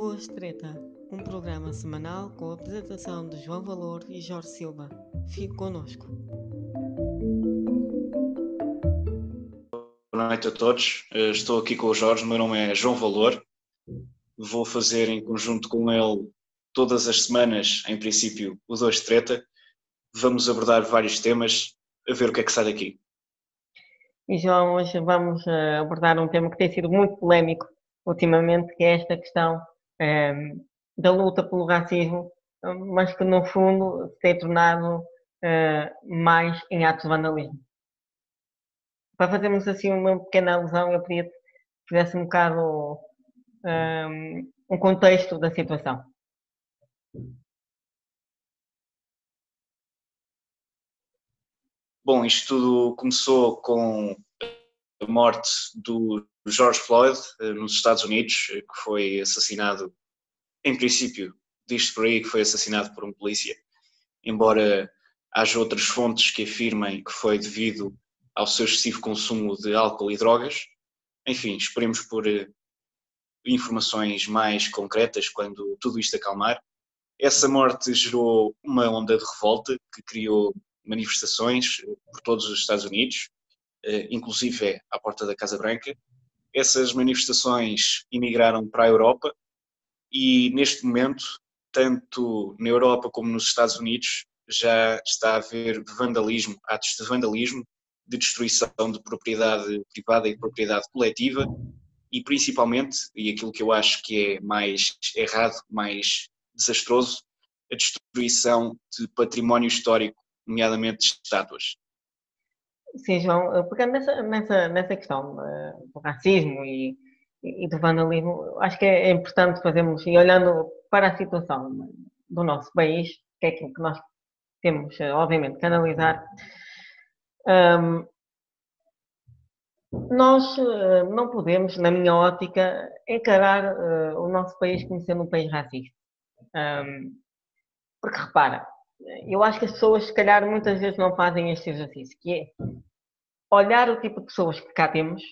Duas Treta, um programa semanal com a apresentação de João Valor e Jorge Silva. Fique connosco. Boa noite a todos. Eh, estou aqui com o Jorge, meu nome é João Valor. Vou fazer em conjunto com ele todas as semanas, em princípio, o Dois Treta. Vamos abordar vários temas, a ver o que é que sai daqui. E João, hoje vamos eh, abordar um tema que tem sido muito polémico ultimamente, que é esta questão um, ehm, da luta pelo racismo, mas que no fundo se tem tornado uh, mais em atos de vandalismo. Para fazermos assim uma pequena alusão, eu queria que fizesse um bocado um, ehm, um contexto da situação. Bom, isto tudo começou com morte do George Floyd eh, nos Estados Unidos, eh, que foi assassinado, em princípio, diz por aí que foi assassinado por um polícia, embora haja outras fontes que afirmem que foi devido ao seu excessivo consumo de álcool e drogas. Enfim, esperemos por eh, informações mais concretas quando tudo isto acalmar. Essa morte gerou uma onda de revolta que criou manifestações por todos os Estados Unidos, inclusive à porta da Casa Branca, essas manifestações emigraram para a Europa e neste momento, tanto na Europa como nos Estados Unidos, já está a haver vandalismo, atos de vandalismo, de destruição de propriedade privada e de propriedade coletiva e principalmente, e aquilo que eu acho que é mais errado, mais desastroso, a destruição de património histórico, nomeadamente de estátuas. Sim, João, eh, pegando nessa, nessa, nessa questão uh, do racismo e, e, do vandalismo, acho que é importante fazermos, e olhando para a situação do nosso país, que é aquilo que nós temos, eh, obviamente, que analisar, um, nós uh, não podemos, na minha ótica, encarar uh, o nosso país como sendo um país racista. Um, porque repara, eu acho que as pessoas, se calhar, muitas vezes não fazem este exercício, que é olhar o tipo de pessoas que cá temos,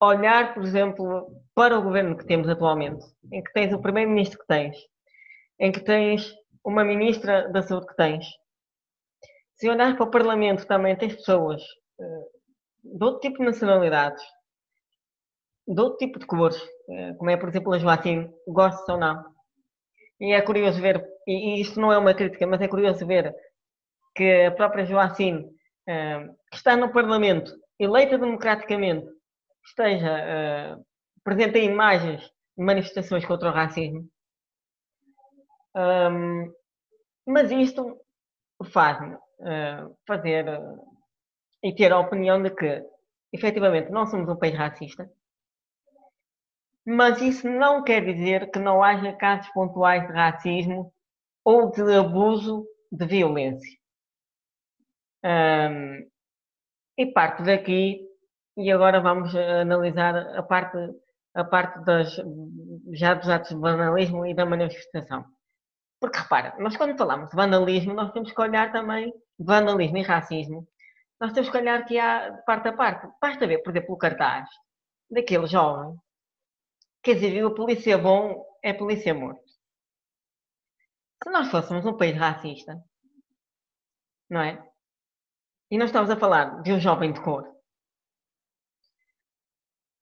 olhar, por exemplo, para o governo que temos atualmente, em que tens o primeiro-ministro que tens, em que tens uma ministra da saúde que tens. Se olhar para o parlamento também tens pessoas uh, de outro tipo de nacionalidades, de outro tipo de cores, uh, como é, por exemplo, a Joacine, gosto ou não. E é curioso ver, e, e isto não é uma crítica, mas é curioso ver que a própria Joacine que está no Parlamento, eleita democraticamente, esteja uh, presente em imagens de manifestações contra o racismo. Um, mas isto faz-me uh, fazer uh, e ter a opinião de que, efetivamente, não somos um país racista, mas isso não quer dizer que não haja casos pontuais de racismo ou de abuso de violência. Um, e parte daqui, e agora vamos analisar a parte, a parte das, já dos atos de vandalismo e da manifestação. Porque repara, nós quando falamos de vandalismo, nós temos que olhar também vandalismo e racismo. Nós temos que olhar que há parte a parte. Basta ver, por exemplo, o cartaz daquele jovem que dizia o polícia bom é polícia morto. Se nós fôssemos um país racista, não é? E nós estamos a falar de um jovem de cor.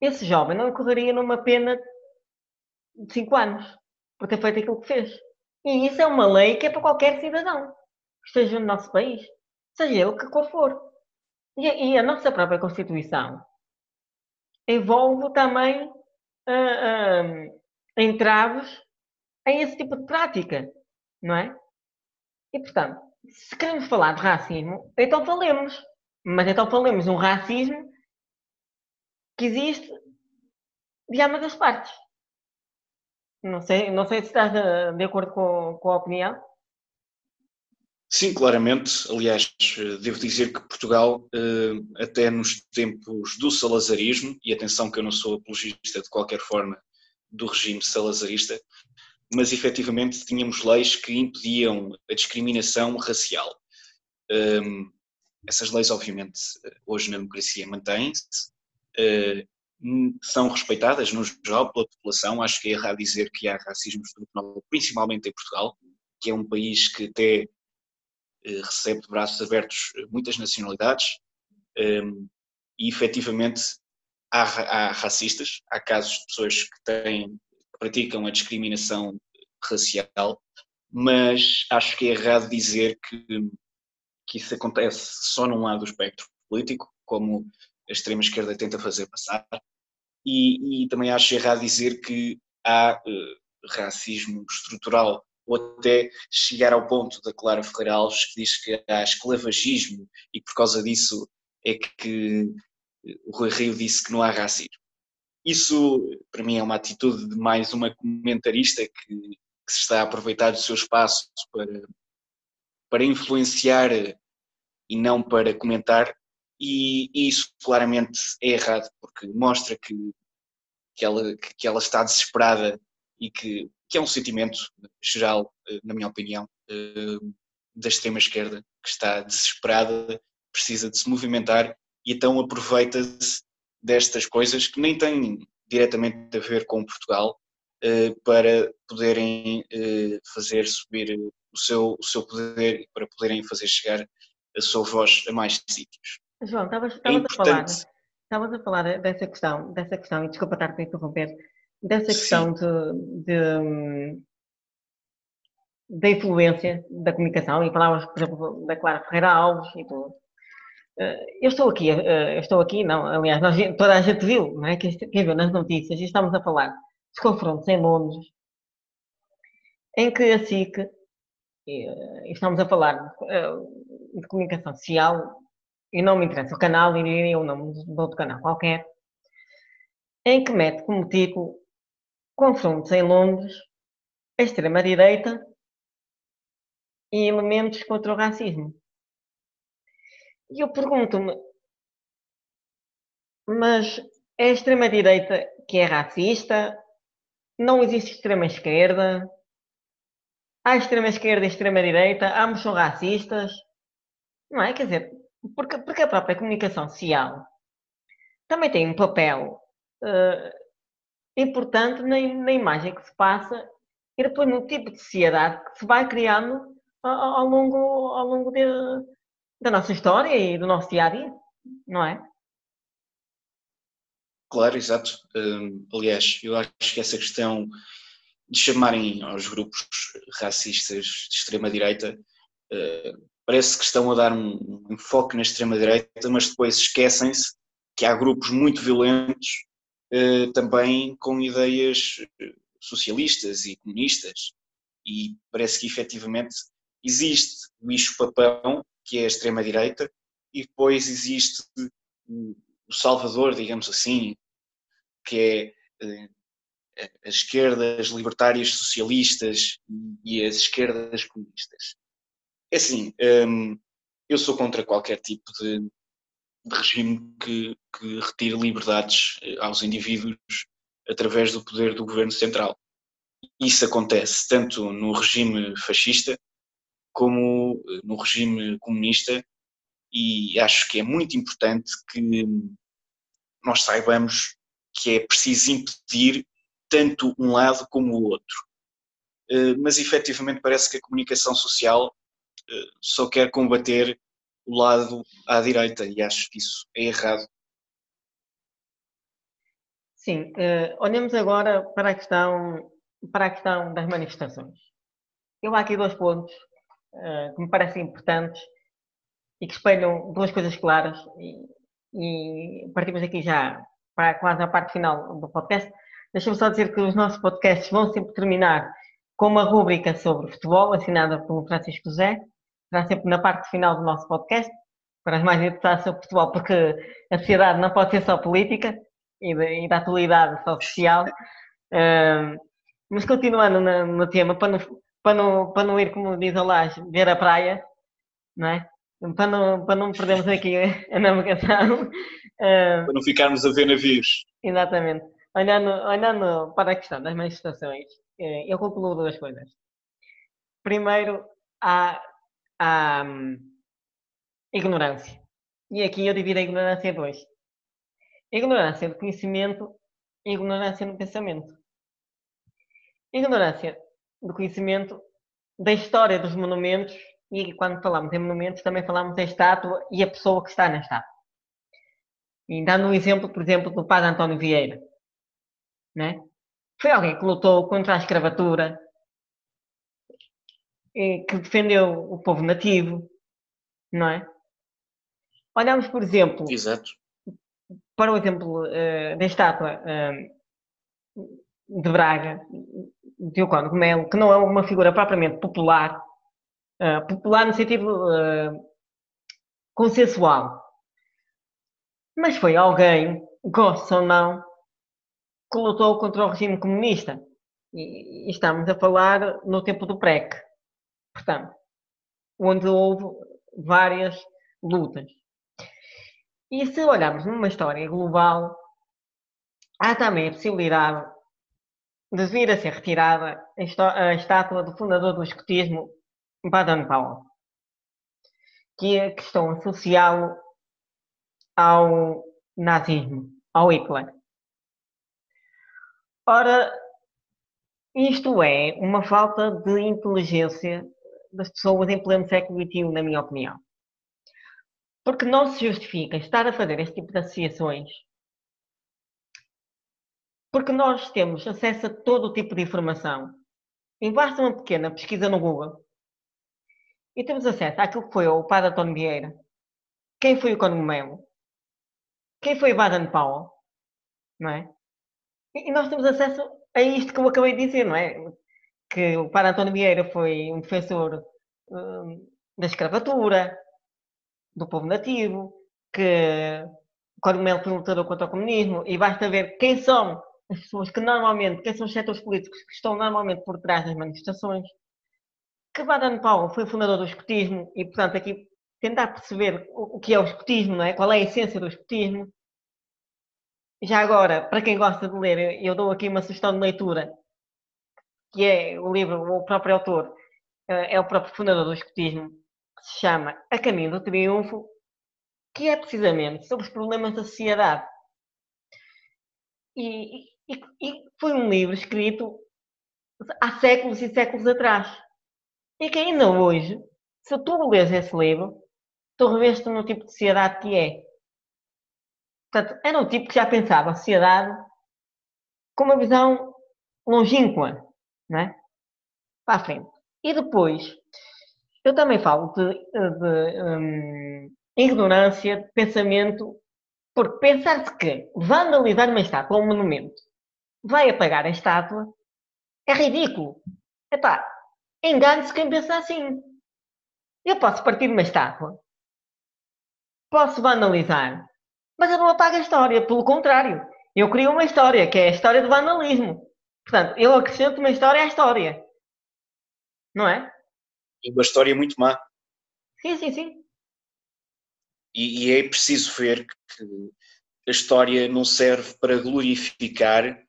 Esse jovem não incorreria numa pena de 5 anos por ter feito aquilo que fez. E isso é uma lei que é para qualquer cidadão esteja no nosso país, seja ele que cor for. E, e a nossa própria Constituição envolve também uh, uh, entraves em esse tipo de prática, não é? E, portanto, se queremos falar de racismo, então falemos. Mas então falemos um racismo que existe de ambas as partes. Não sei, não sei se estás de acordo com, com a opinião. Sim, claramente. Aliás, devo dizer que Portugal, eh, até nos tempos do salazarismo, e atenção que eu não sou apologista de qualquer forma do regime salazarista, mas efetivamente tínhamos leis que impediam a discriminação racial. Um, essas leis, obviamente, hoje na democracia mantêm-se, hum, são respeitadas no geral pela população. Acho que é errado dizer que há racismo estrutural, principalmente em Portugal, que é um país que até eh, recebe de braços abertos muitas nacionalidades hum, e efetivamente há, há racistas, há casos de pessoas que têm, praticam a discriminação racial, mas acho que é errado dizer que, que isso acontece só num lado do espectro político, como a extrema-esquerda tenta fazer passar, e, e, também acho errado dizer que há uh, racismo estrutural, ou até chegar ao ponto da Clara Ferreira Alves, que diz que há esclavagismo e por causa disso é que o Rui Rio disse que não há racismo. Isso, para mim, é uma atitude de mais uma comentarista que, que se está a aproveitar do seu espaço para, para influenciar e não para comentar, e, e isso claramente é errado, porque mostra que, que, ela, que ela está desesperada e que, que é um sentimento geral, eh, na minha opinião, eh, da extrema-esquerda, que está desesperada, precisa de se movimentar e então aproveita-se destas coisas que nem têm diretamente a ver com Portugal eh, para poderem fazer subir o seu, o seu poder e para poderem fazer chegar a sua voz a mais sítios. João, estavas, é a falar, estavas a falar dessa questão, dessa questão, e desculpa estar a interromper, dessa questão de, de, da influência da comunicação, e falavas, por exemplo, da Clara Ferreira Alves e tudo. Eh, eu estou aqui, eh, eu estou aqui, não, aliás, nós, toda a gente viu, não é? Quem, viu nas notícias, estamos a falar dos confrontos em Londres, em que a SIC, e estamos a falar eh, de comunicação social, e não me interessa o canal, e diria o nome de outro canal qualquer, em que mete como título confrontos em Londres, a extrema-direita e elementos contra o racismo. E eu pergunto-me, mas é a extrema-direita que é racista? Não existe extrema-esquerda? Há extrema-esquerda e extrema-direita? Ambos são racistas? Não é? Quer dizer, porque, porque a própria comunicação social também tem um papel uh, importante na, na, imagem que se passa e depois no tipo de sociedade que se vai criando ao, ao longo, ao longo de, da nossa história e do nosso dia a dia, não é? Claro, exato. Um, aliás, eu acho que essa questão de chamarem aos grupos racistas de extrema-direita uh, parece que estão a dar um, enfoque na extrema-direita, mas depois esquecem-se que há grupos muito violentos uh, também com ideias eh, socialistas e comunistas. E parece que efetivamente existe o bicho-papão, que é a extrema-direita, e depois existe o Salvador, digamos assim, que é uh, as esquerdas libertárias socialistas e as esquerdas comunistas. É assim, um, eu sou contra qualquer tipo de, de regime que, que retire liberdades eh, aos indivíduos através do poder do governo central. Isso acontece tanto no regime fascista como eh, no regime comunista e acho que é muito importante que nós saibamos que é preciso impedir tanto um lado como o outro. Eh, mas efetivamente parece que a comunicação social só quer combater o lado à direita e acho que isso é errado. Sim, olhemos agora para a questão para a questão das manifestações. Eu há aqui dois pontos uh, que me parecem importantes e que espelham duas coisas claras e, e partimos aqui já para quase a parte final do podcast. Deixa-me só dizer que os nossos podcasts vão sempre terminar com uma rúbrica sobre futebol, assinada por Francisco José, será sempre na parte final do nosso podcast, para as mais interessadas sobre futebol, porque a sociedade não pode ser só política e, e da atualidade só social. Uh, mas continuando no, no, tema, para não, para, não, para não ir, como diz o Lage, ver a praia, não é? Para não, para não perdermos aqui a navegação. Uh, para não ficarmos a ver navios. Exatamente. Olhando, olhando para a questão das manifestações, eh, eu concluo duas coisas. Primeiro, há à hum, ignorância. E aqui eu divido a ignorância em dois. Ignorância do conhecimento e ignorância no pensamento. Ignorância do conhecimento da história dos monumentos e quando falamos em monumentos também falamos da estátua e a pessoa que está na estátua. E dando um exemplo, por exemplo, do padre António Vieira, né? foi alguém que lutou contra a escravatura, que defendeu o povo nativo, não é? Olhamos, por exemplo, Exato. para o exemplo uh, da estátua uh, de Braga, de Ocono Melo, que não é uma figura propriamente popular, uh, popular no sentido consensual, mas foi alguém, goste ou não, que lutou contra o regime comunista. E, e estamos a falar no tempo do PREC, portanto, onde houve várias lutas. E se olharmos numa história global, há também a possibilidade de vir a ser retirada a estátua do fundador do escotismo, Baden-Powell, que é a questão associá-lo ao nazismo, ao Hitler. Ora, isto é uma falta de inteligência das pessoas em pleno século XXI, na minha opinião. Porque não se justifica estar a fazer este tipo de associações porque nós temos acesso a todo o tipo de informação. E basta uma pequena pesquisa no Google e temos acesso àquilo que foi o Padre António Vieira, quem foi o Melo, quem foi Baden Powell, não é? E nós temos acesso a isto que eu acabei de dizer, não é? Que o Padre António Vieira foi um defensor um, da escravatura, do povo nativo, que o Melo foi um lutador contra o comunismo, e basta ver quem são as pessoas que normalmente, quem são os setores políticos que estão normalmente por trás das manifestações, que Baden Powell foi fundador do escotismo e, portanto, aqui tentar perceber o que é o escotismo, não é? qual é a essência do escotismo. Já agora, para quem gosta de ler, eu dou aqui uma sugestão de leitura, que é o livro, o próprio autor, eh, é o próprio fundador do escotismo, que se chama A Caminho do Triunfo, que é precisamente sobre os problemas da sociedade. E, e, e foi um livro escrito há séculos e séculos atrás. E que ainda hoje, se tu lês esse livro, tu reveste no tipo de sociedade que é. Portanto, era um tipo que já pensava a sociedade com uma visão longínqua, não é? Para a frente. E depois, eu também falo de, de um, ignorância, de pensamento, porque pensar-se que vandalizar uma estátua ou um monumento vai apagar a estátua é ridículo. Epá, engane-se quem pensa assim. Eu posso partir uma estátua, posso banalizar, mas eu não apago a história. Pelo contrário, eu crio uma história, que é a história do vandalismo. Portanto, eu acrescento uma história à história. Não é? E uma história muito má. Sim, sim, sim. E, e é preciso ver que a história não serve para glorificar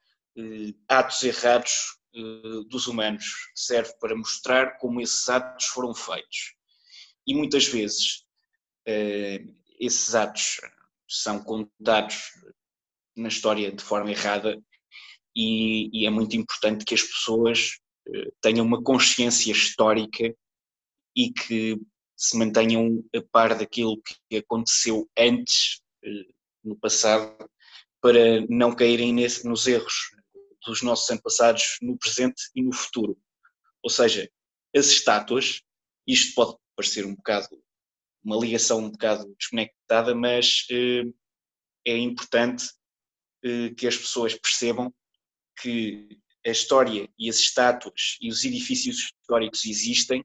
atos errados eh, dos humanos, serve para mostrar como esses atos foram feitos. E muitas vezes eh, esses atos são contados na história de forma errada e, e, é muito importante que as pessoas tenham uma consciência histórica e que se mantenham a par daquilo que aconteceu antes, no passado, para não caírem nesse, nos erros dos nossos antepassados no presente e no futuro. Ou seja, as estátuas, isto pode parecer um bocado, uma ligação um bocado desconectada, mas eh, é importante eh, que as pessoas percebam que a história e as estátuas e os edifícios históricos existem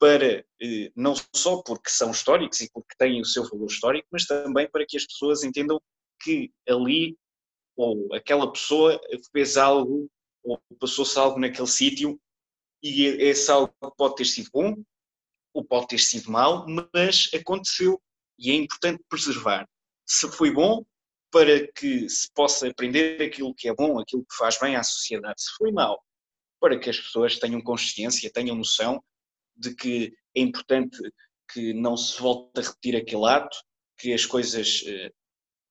para, eh, não só porque são históricos e porque têm o seu valor histórico, mas também para que as pessoas entendam que ali ou aquela pessoa fez algo ou passou-se algo naquele sítio e esse algo pode ter sido bom ou pode ter sido mau, mas aconteceu e é importante preservar. Se foi bom, para que se possa aprender aquilo que é bom, aquilo que faz bem à sociedade. Se foi mau, para que as pessoas tenham consciência, tenham noção de que é importante que não se volte a repetir aquele ato, que as coisas eh,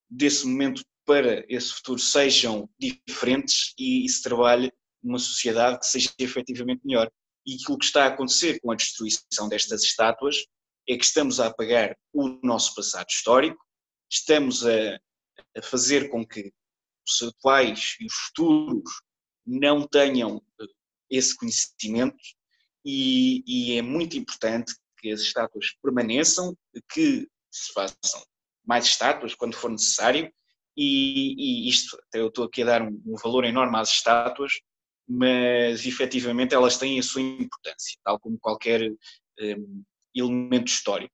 desse momento para esse futuro sejam diferentes e, se trabalhe numa sociedade que seja efetivamente melhor. E aquilo que está a acontecer com a destruição destas estátuas é que estamos a apagar o nosso passado histórico, estamos a, a fazer com que os atuais e os futuros não tenham eh, esse conhecimento e, e, é muito importante que as estátuas permaneçam, que se façam mais estátuas quando for necessário e, e isto, eu estou aqui a dar um, um, valor enorme às estátuas, mas efetivamente elas têm a sua importância, tal como qualquer um, elemento histórico.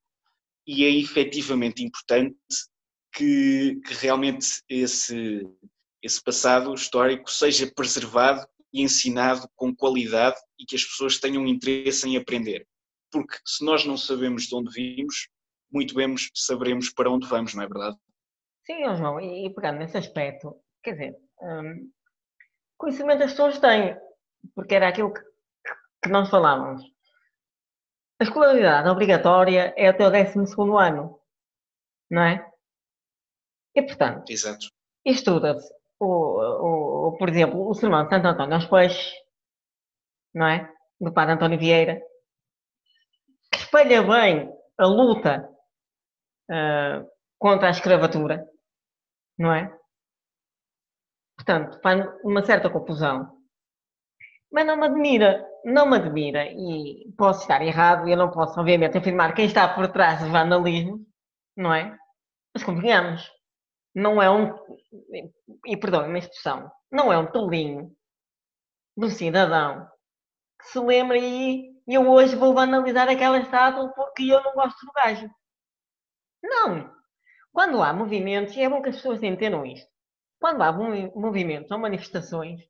E é efetivamente importante que, que realmente esse, esse passado histórico seja preservado e ensinado com qualidade e que as pessoas tenham interesse em aprender. Porque se nós não sabemos de onde vimos, muito bem saberemos para onde vamos, não é verdade? Sim, João, e, e pegando nesse aspecto, quer dizer, um, conhecimento as pessoas têm, porque era aquilo que, que nós falávamos. A escolaridade obrigatória é até o 12 ano, não é? E, portanto, estuda-se o, o, por exemplo, o sermão de Santo António aos Peixes, não é? Do padre António Vieira, que espelha bem a luta uh, contra a escravatura, não é? Portanto, faz uma certa confusão. Mas não me admira, não me admira, e posso estar errado, e eu não posso, obviamente, afirmar quem está por trás do vandalismo, não é? Mas convenhamos, não é um, e perdoem-me a expressão, não é um tolinho do cidadão que se lembra e eu hoje vou banalizar aquela estátua porque eu não gosto do gajo. Não! Quando há movimentos, e é bom que as pessoas entendam isto, quando há movimentos ou manifestações,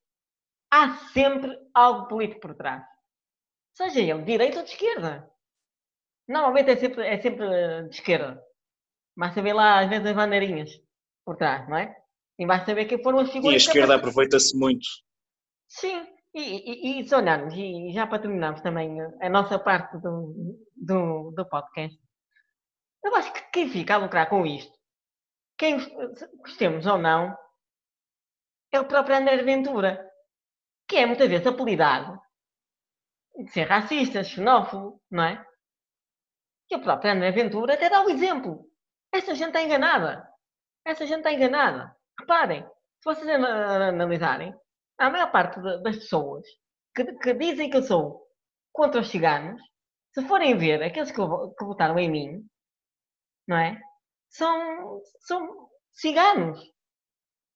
há sempre algo político por trás. Seja ele de direita ou de esquerda. Normalmente é sempre, é sempre de esquerda. Basta ver lá, às vezes, as bandeirinhas por trás, não é? E basta saber que foram as figuras. E a esquerda aproveita-se muito. Sim, e, e, e, se olharmos, e já para terminarmos também a nossa parte do, do, do podcast, eu acho que quem fica a lucrar com isto, quem gostemos ou não, é o próprio André Ventura, que é muitas vezes apelidado de ser racista, xenófobo, não é? E o próprio André Ventura até dá o exemplo. Esta gente está enganada. Essa gente está enganada. Reparem, se vocês analisarem, a maior parte das pessoas que, que, dizem que eu sou contra os ciganos, se forem ver aqueles que, que votaram em mim, não é? São, são ciganos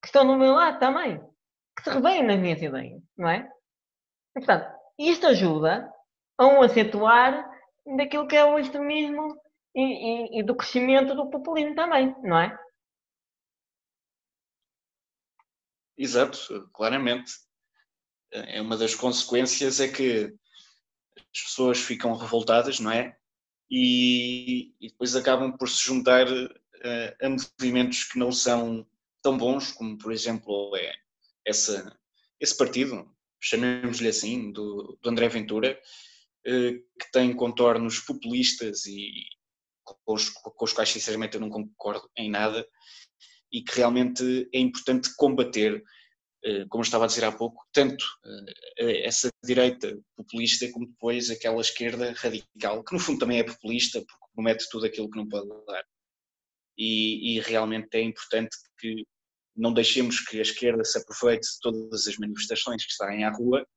que estão no meu lado também, que se revêem nas minhas ideias, não é? E, portanto, isto ajuda a um acentuar daquilo que é o extremismo e, e, e do crescimento do populismo também, não é? Exato, claramente. É uma das consequências é que as pessoas ficam revoltadas, não é? E, e depois acabam por se juntar uh, a movimentos que não são tão bons, como por exemplo é essa, esse partido, chamemos-lhe assim, do, do André Ventura, uh, que tem contornos populistas e com os, com os quais sinceramente eu não concordo em nada, e que realmente é importante combater, eh, como estava a dizer há pouco, tanto eh, essa direita populista como depois aquela esquerda radical, que no fundo também é populista porque promete tudo aquilo que não pode dar. E, e realmente é importante que não deixemos que a esquerda se aproveite de todas as manifestações que saem à rua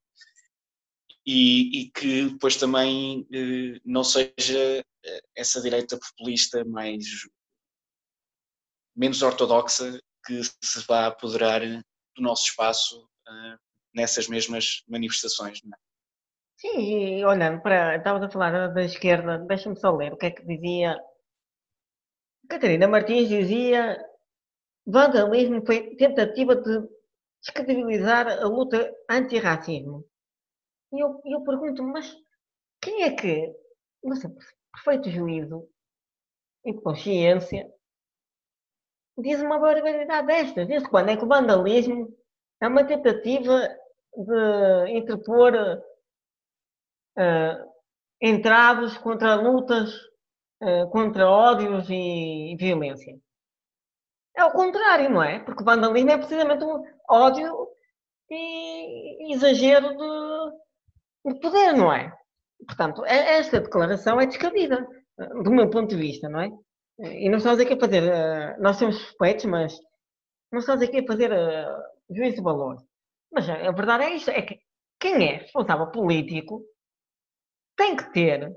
e, e, que depois também eh, não seja essa direita populista mais menos ortodoxa que se vá apoderar do nosso espaço uh, nessas mesmas manifestações. É? Sim, e olhando para. Estava a falar da esquerda, deixa-me só ler o que é que dizia. Catarina Martins dizia: vandalismo foi tentativa de descredibilizar a luta anti-racismo. E eu, eu pergunto, mas quem é que, sei, perfeito juízo e consciência, diz uma barbaridade destas. Desde quando é que o vandalismo é uma tentativa de interpor uh, entraves contra lutas, uh, contra ódios e, e violência? É o contrário, não é? Porque vandalismo é precisamente um ódio e exagero de, de poder, não é? Portanto, esta declaração é descabida, do meu ponto de vista, não é? E não estamos aqui a fazer, eh, nós somos suspeitos, mas não estamos aqui a fazer uh, juízo de valor. Mas a verdade é isto, é que quem é responsável político tem que ter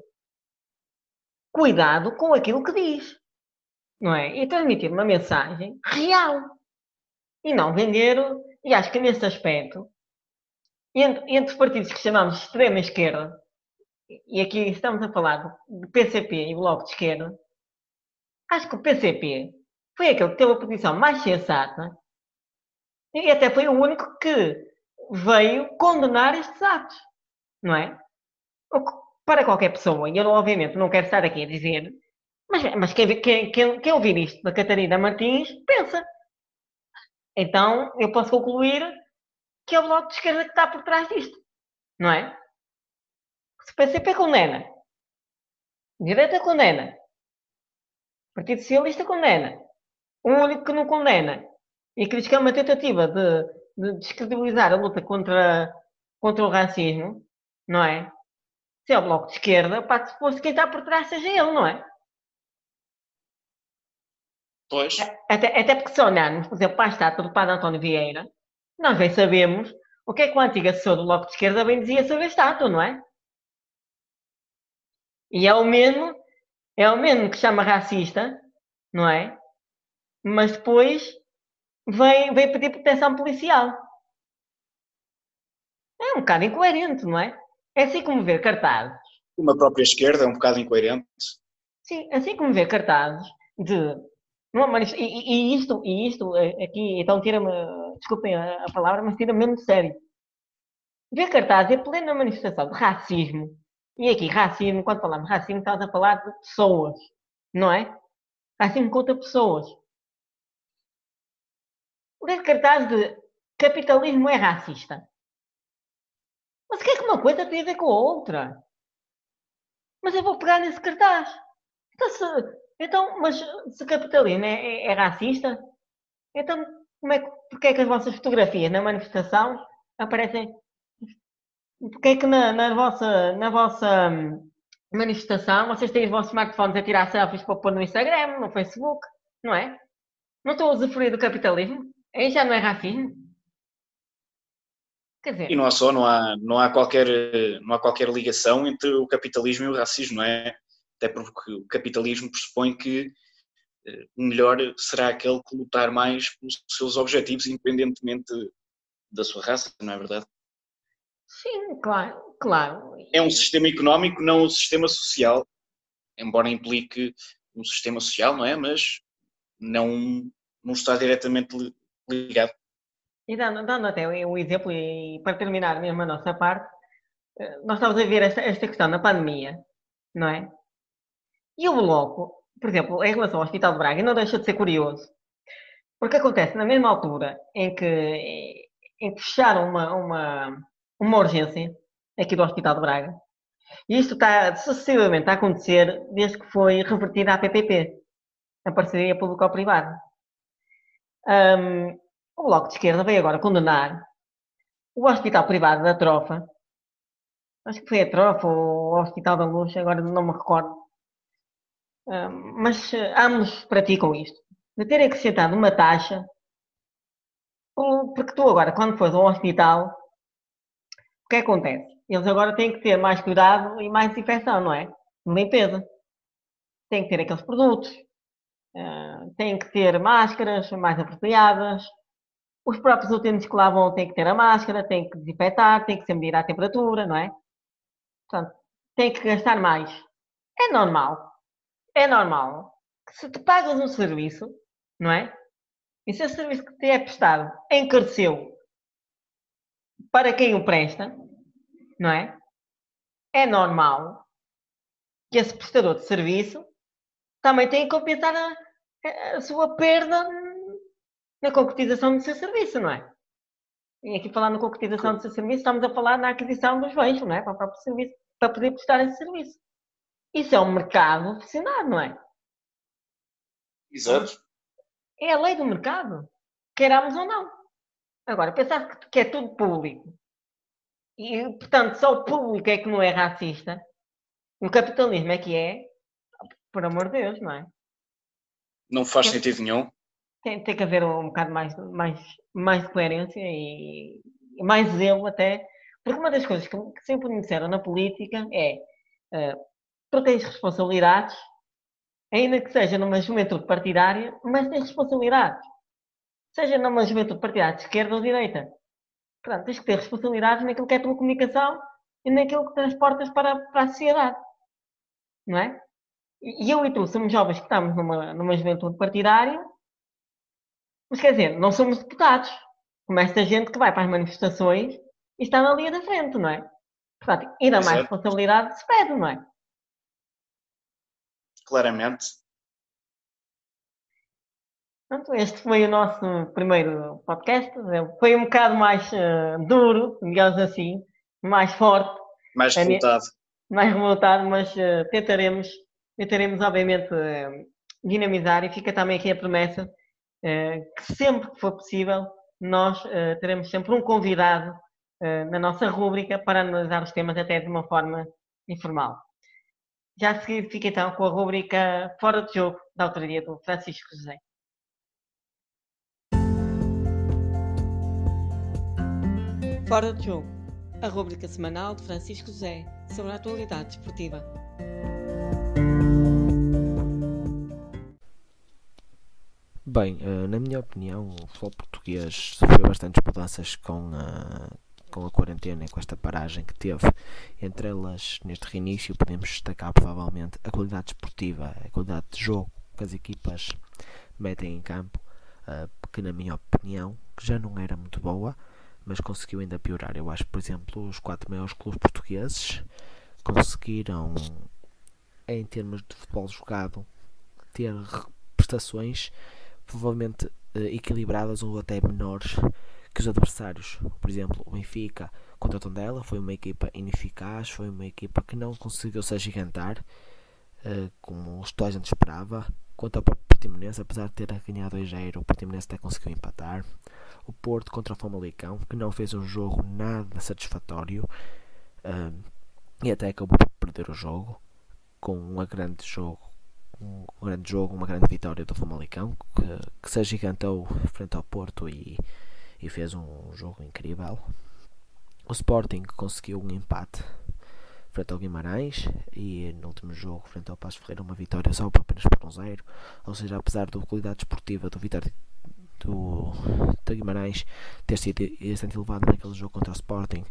cuidado com aquilo que diz, não é? E transmitir uma mensagem real e não vender. E acho que nesse aspecto, entre, entre os partidos que chamamos de extrema esquerda, e aqui estamos a falar do PCP e Bloco de Esquerda, acho que o PCP foi aquele que teve a posição mais sensata e até foi o único que veio condenar estes atos, não é? Para qualquer pessoa, e eu obviamente não quero estar aqui a dizer, mas, mas quem, quem, quem, quem ouvir isto da Catarina Martins, pensa. Então eu posso concluir que é o Bloco de Esquerda que está por trás disto, não é? Se o PCP condena, direita condena, Partido Socialista condena, o único que não condena e que diz que é uma tentativa de, de descredibilizar a luta contra, contra o racismo, não é? Se é o Bloco de Esquerda, pá, se fosse quem está por trás, seja ele, não é? Pois. Até, até porque se olharmos, por exemplo, para a estátua do Padre António Vieira, nós bem sabemos o que é que o antigo assessor do Bloco de Esquerda bem dizia sobre a estátua, não é? E é o mesmo, é o mesmo que chama racista, não é? Mas depois vem, vem pedir proteção policial. É um bocado incoerente, não é? É assim como ver cartazes. Uma própria esquerda é um bocado incoerente. Sim, assim como ver cartazes de. Uma e, e, isto, e isto eh, aqui, então tira-me, desculpem a, a, palavra, mas tira-me mesmo de sério. Ver cartazes é plena manifestação de racismo. E aqui, racismo, quando falamos racismo, estamos a falar de pessoas, não é? Racismo contra pessoas ler cartaz de capitalismo é racista. Mas o que é que uma coisa tem a ver com a outra? Mas eu vou pegar nesse cartaz. Então, se, então mas se capitalismo é, é, é, racista, então como é que, porque é que as vossas fotografias na manifestação aparecem? Porque é que na, na vossa, na vossa hum, manifestação vocês têm os vossos smartphones a tirar selfies para pôr no Instagram, no Facebook, não é? Não estou a usufruir do capitalismo? Aí já não é racismo? Quer dizer... E não há só, não há, não, há qualquer, não há qualquer ligação entre o capitalismo e o racismo, não é? Até porque o capitalismo pressupõe que eh, o melhor será aquele que lutar mais pelos seus objetivos, independentemente da sua raça, não é verdade? Sim, claro, claro. É um sistema económico, não um sistema social, embora implique um sistema social, não é? Mas não, não está diretamente ligado. E dando, dando até um exemplo, e para terminar mesmo a nossa parte, eh, nós estamos a ver esta, esta questão da pandemia, não é? E o Bloco, por exemplo, em relação ao Hospital de Braga, não deixa de ser curioso, porque acontece na mesma altura em que, em que fecharam uma, uma, uma urgência aqui do Hospital de Braga, e isto está sucessivamente a acontecer desde que foi revertida a PPP, a parceria público-privada. Um, o Bloco de Esquerda veio agora condenar o Hospital Privado da Trofa, acho que foi a Trofa ou o Hospital da Luz, agora não me recordo, um, mas uh, ambos praticam isto, de terem acrescentado uma taxa, porque tu agora, quando fores ao hospital, o que acontece? Eles agora têm que ter mais cuidado e mais desinfecção, não é? Limpeza. Têm que ter aqueles produtos, Uh, têm que ter máscaras mais apropriadas. Os próprios utentes que lá vão têm que ter a máscara, têm que desinfetar, têm que ser medir a temperatura, não é? Portanto, têm que gastar mais. É normal. É normal que se te pagas um serviço, não é? E se esse serviço que te é prestado encareceu para quem o presta, não é? É normal que esse prestador de serviço também tem que compensar a, a sua perda na concretização do seu serviço, não é? E aqui falando na concretização do seu serviço, estamos a falar na aquisição dos bens, não é? Para o próprio serviço, para poder prestar esse serviço. Isso é um mercado funcionar, não é? Exato. É a lei do mercado, queiramos ou não. Agora, pensar que é tudo público e, portanto, só o público é que não é racista, o capitalismo é que é, por amor de Deus, não é? Não faz tem, sentido nenhum. Tem, tem que haver um bocado mais, mais, mais coerência e, e mais zelo até, porque uma das coisas que, que sempre me disseram na política é uh, tu tens responsabilidades, ainda que seja numa juventude partidária, mas tens responsabilidades. Seja numa juventude partidária de esquerda ou de direita. Portanto, tens que ter responsabilidades naquilo que é a tua comunicação e naquilo que transportas para, para a sociedade. Não é? E eu e tu somos jovens que estamos numa, numa juventude partidária, mas quer dizer, não somos deputados, como esta gente que vai para as manifestações e está na linha da frente, não é? Portanto, ainda mais responsabilidade se pede, não é? Claramente. Pronto, este foi o nosso primeiro podcast. Foi um bocado mais uh, duro, digamos assim, mais forte. Mais revoltado. Mais revoltado, mas uh, tentaremos, tentaremos, obviamente, uh, dinamizar e fica também aqui a promessa que sempre que for possível nós teremos sempre um convidado na nossa rúbrica para analisar os temas até de uma forma informal. Já a seguir fica então com a rúbrica Fora de Jogo da autoria do Francisco José. Fora de Jogo, a rúbrica semanal de Francisco José sobre a atualidade desportiva. Bem, eh, na minha opinião, o futebol português sofreu bastantes mudanças com a, com a quarentena e com esta paragem que teve. Entre elas, neste reinício, podemos destacar provavelmente a qualidade desportiva, a qualidade de jogo que as equipas metem em campo, eh, que na minha opinião, já não era muito boa, mas conseguiu ainda piorar. Eu acho, por exemplo, os quatro maiores clubes portugueses conseguiram, em termos de futebol jogado, ter prestações provavelmente eh, equilibradas ou até menores que os adversários. Por exemplo, o Benfica contra o Tondela foi uma equipa ineficaz, foi uma equipa que não conseguiu se agigantar uh, como os toda a gente esperava. Quanto ao Portimonense, apesar de ter ganhado 2-0, o Portimonense até conseguiu empatar o Porto contra o Famalicão, que não fez um jogo nada satisfatório e até acabou por perder o jogo com um grande jogo, um grande jogo, uma grande vitória do Famalicão, que, que se agigantou frente ao Porto e, e fez um jogo incrível. O Sporting conseguiu um empate frente ao Guimarães e no último jogo frente ao Passo Ferreira uma vitória só apenas por um zero, ou seja, apesar da qualidade esportiva do Vitória do, do Guimarães ter sido bastante elevado naquele jogo contra o Sporting.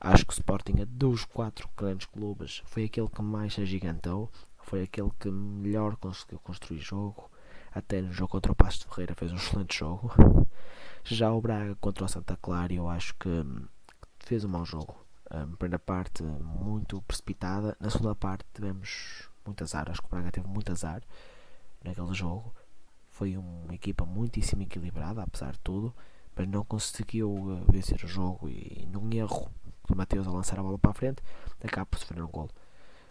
Acho que o Sporting, dos quatro grandes clubes, foi aquele que mais se agigantou, foi aquele que melhor conseguiu construir jogo. Até no jogo contra o Pasto de Ferreira fez um excelente jogo. Já o Braga contra o Santa Clara, eu acho que fez um mau jogo. A primeira parte muito precipitada, na segunda parte tivemos muito azar. Acho que o Braga teve muito azar naquele jogo. Foi uma equipa muitíssimo equilibrada, apesar de tudo, mas não conseguiu uh, vencer o jogo e num erro do Mateus a lançar a bola para a frente, acaba por sofrer um gol.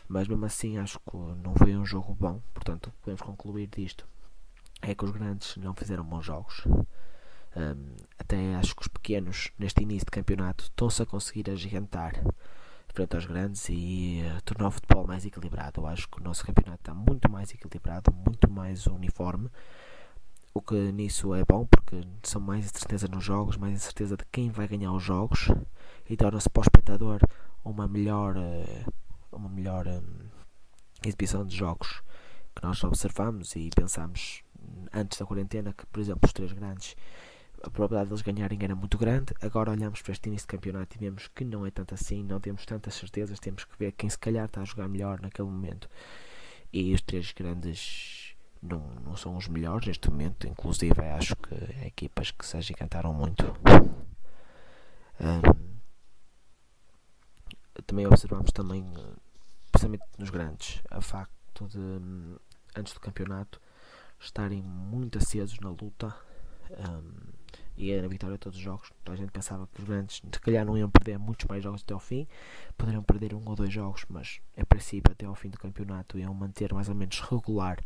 Mas mesmo assim acho que não foi um jogo bom, portanto podemos concluir disto. É que os grandes não fizeram bons jogos. Um, até acho que os pequenos, neste início de campeonato, estão-se a conseguir agigantar frente aos grandes e uh, tornar o futebol mais equilibrado. Eu acho que o nosso campeonato está muito mais equilibrado, muito mais uniforme o que nisso é bom porque são mais incerteza nos jogos, mais incerteza de quem vai ganhar os jogos e torna-se para o espectador uma melhor, eh, uma melhor um, exibição de jogos que nós observamos e pensamos antes da quarentena que, por exemplo, os três grandes a probabilidade deles ganharem era muito grande. Agora olhamos para este início de campeonato e vemos que não é tanto assim, não temos tantas certezas, temos que ver quem se calhar está a jogar melhor naquele momento. E os três grandes não, não são os melhores neste momento, inclusive acho que equipas que se agigantaram muito. Um, também observamos também, precisamente nos grandes, a facto de antes do campeonato estarem muito acesos na luta um, e na vitória de todos os jogos. Então a gente pensava que os grandes se calhar não iam perder muitos mais jogos até ao fim, poderiam perder um ou dois jogos, mas em princípio até ao fim do campeonato iam manter mais ou menos regular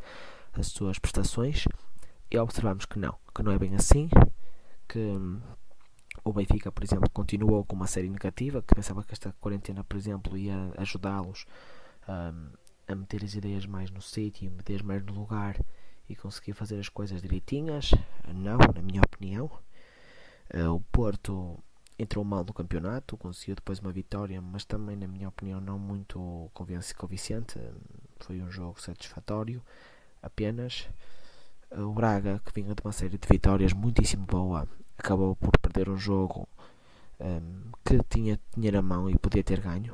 as suas prestações. e observamos que não, que não é bem assim, que hum, o Benfica, por exemplo, continuou com uma série negativa, que pensava que esta quarentena, por exemplo, ia ajudá-los um, a meter as ideias mais no sítio, meter mais no lugar e conseguir fazer as coisas direitinhas. Não, na minha opinião. Uh, o Porto entrou mal no campeonato, conseguiu depois uma vitória, mas também, na minha opinião, não muito convincente. Foi um jogo satisfatório apenas. O Braga, que vinha de uma série de vitórias muitíssimo boa, acabou por perder um jogo um, que tinha dinheiro na mão e podia ter ganho.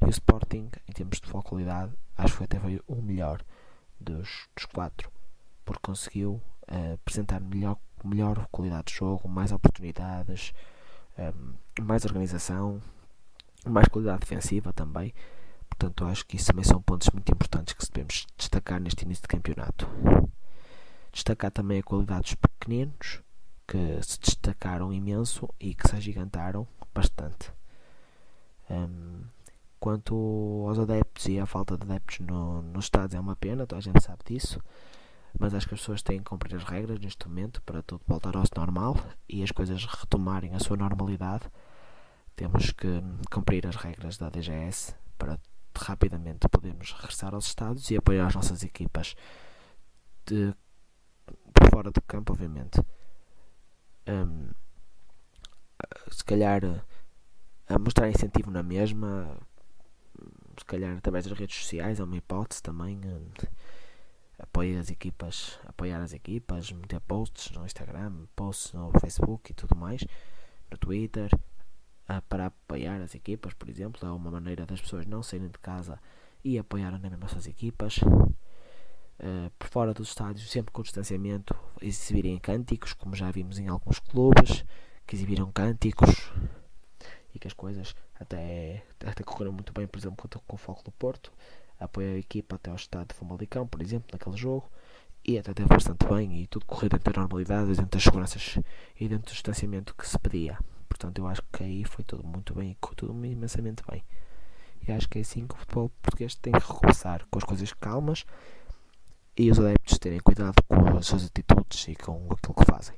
E o Sporting, em termos de qualidade, acho que até foi o melhor dos, dos quatro, porque conseguiu uh, apresentar melhor, melhor qualidade de jogo, mais oportunidades, um, mais organização, mais qualidade defensiva também. Portanto, acho que isso também são pontos muito importantes que devemos destacar neste início de campeonato. Destacar também a qualidade dos pequeninos, que se destacaram imenso e que se agigantaram bastante. Um, quanto aos adeptos e à falta de adeptos no, nos estádios é uma pena, toda a gente sabe disso, mas acho que as pessoas têm que cumprir as regras neste momento para tudo voltar ao normal e as coisas retomarem a sua normalidade. Temos que cumprir as regras da DGS para rapidamente podermos regressar aos estádios e apoiar as nossas equipas de, de fora do campo, obviamente. Um, se calhar a mostrar incentivo na mesma, se calhar através das redes sociais, é uma hipótese também. Um, apoiar as equipas, apoiar as equipas, meter posts no Instagram, posts no Facebook e tudo mais, no Twitter, para apoiar as equipas, por exemplo, é uma maneira das pessoas não saírem de casa e apoiarem mesmo as suas equipas. Uh, por fora dos estádios, sempre com distanciamento, exibirem cânticos, como já vimos em alguns clubes que exibiram cânticos e que as coisas até, até correram muito bem, por exemplo, com o Foco do Porto, apoiar a equipa até ao estado de Famalicão, por exemplo, naquele jogo, e até teve bastante bem e tudo correu dentro da normalidade, dentro das seguranças e dentro do distanciamento que se pedia. Portanto, eu acho que aí foi tudo muito bem e correu tudo imensamente bem. E acho que é assim que o futebol português tem que recomeçar com as coisas calmas e os adeptos terem cuidado com as suas atitudes e com aquilo que fazem.